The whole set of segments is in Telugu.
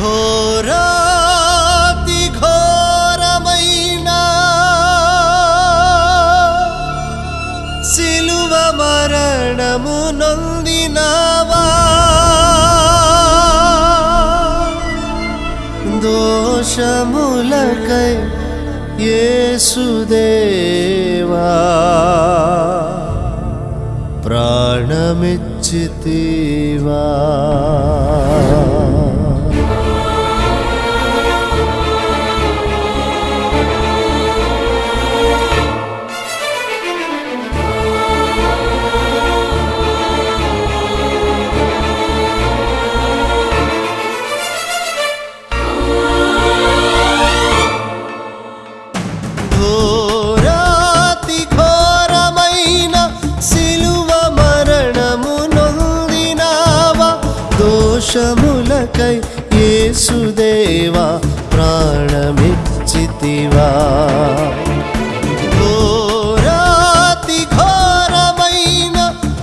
ఘోరాతి ఘోరమైన సిలువ మరణము నొందినవా? దోషములకై యేసుదేవా ప్రాణమిచ్చితివా? దోషములకై యేసుదేవా ప్రాణమిచ్చితివా ఘోరాతి ఘోరమైన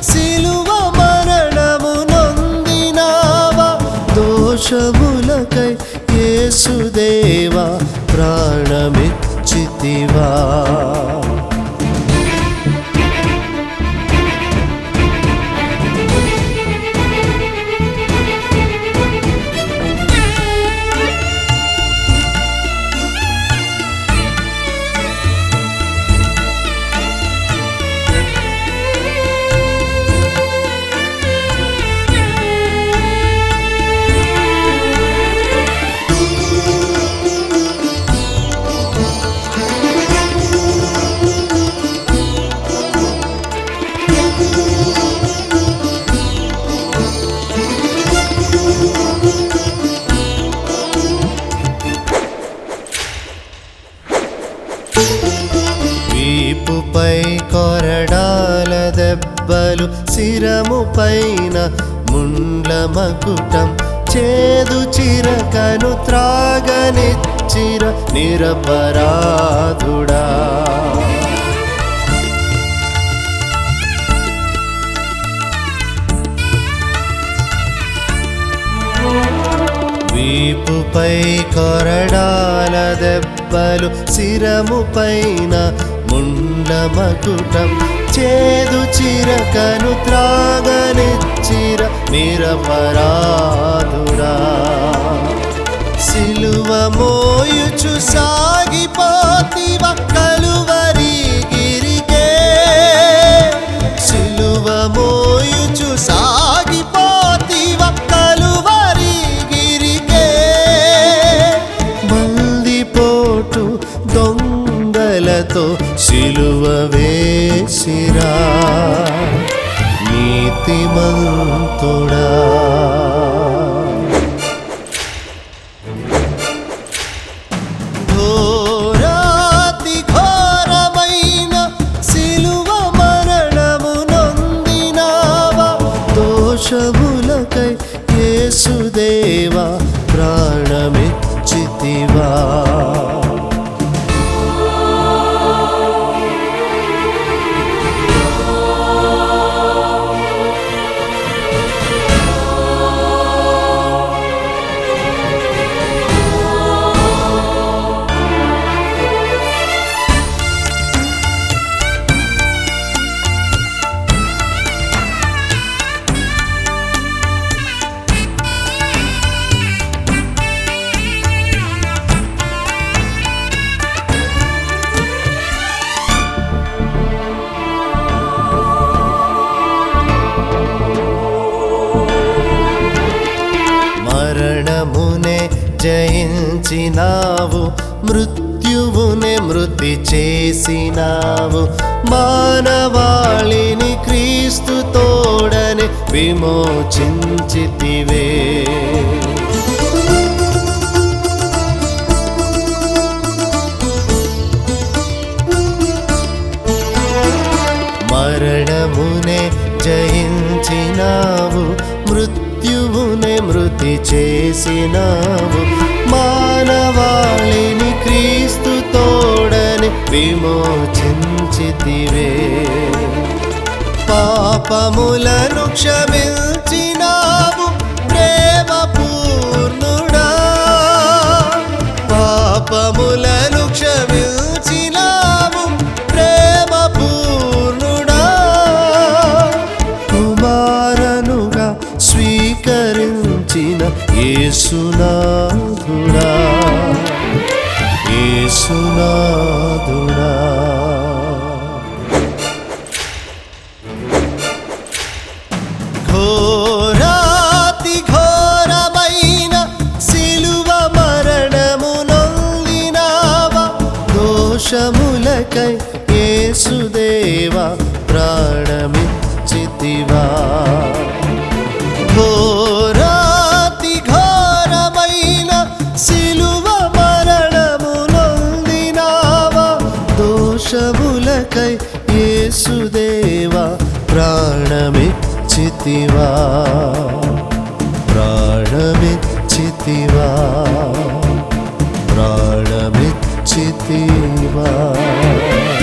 సిలువ మరణము నొందినావా దోషములకై యేసుదేవా ప్రాణమిచ్చితివా దెబ్బలు శిరము పైన ముండ్ల మకుటం చేదు చిరకను త్రాగనిచ్చిర నిరపరాధుడా. వీపుపై కొరడాల దెబ్బలు శిరము పైన ముండ మకుటం చేదు చిరకను త్రాగనిచ్చిర నిరపరాధుడా నీతిమంతుడా ఘోరాతి దోషములకై యేసుదేవా ప్రాణమిచ్చితివా. జయించినావు మృత్యువునే మృతి చేసినావు. మానవాళిని క్రీస్తు తోడని విమోచించితివే. మృతి చేసినావు. మానవాళిని క్రీస్తు తోడని విమోచించితివే. పాపములను క్షమించి యేసునాథుడా ఘోరాతి ఘోరమైన సిలువ మరణము నొందినావా దోషములకై యేసుదేవా ప్రాణమిచ్చితివా? प्राणमिच्छति वा? प्राणमिच्छति वा? प्राणमिच्छति वा?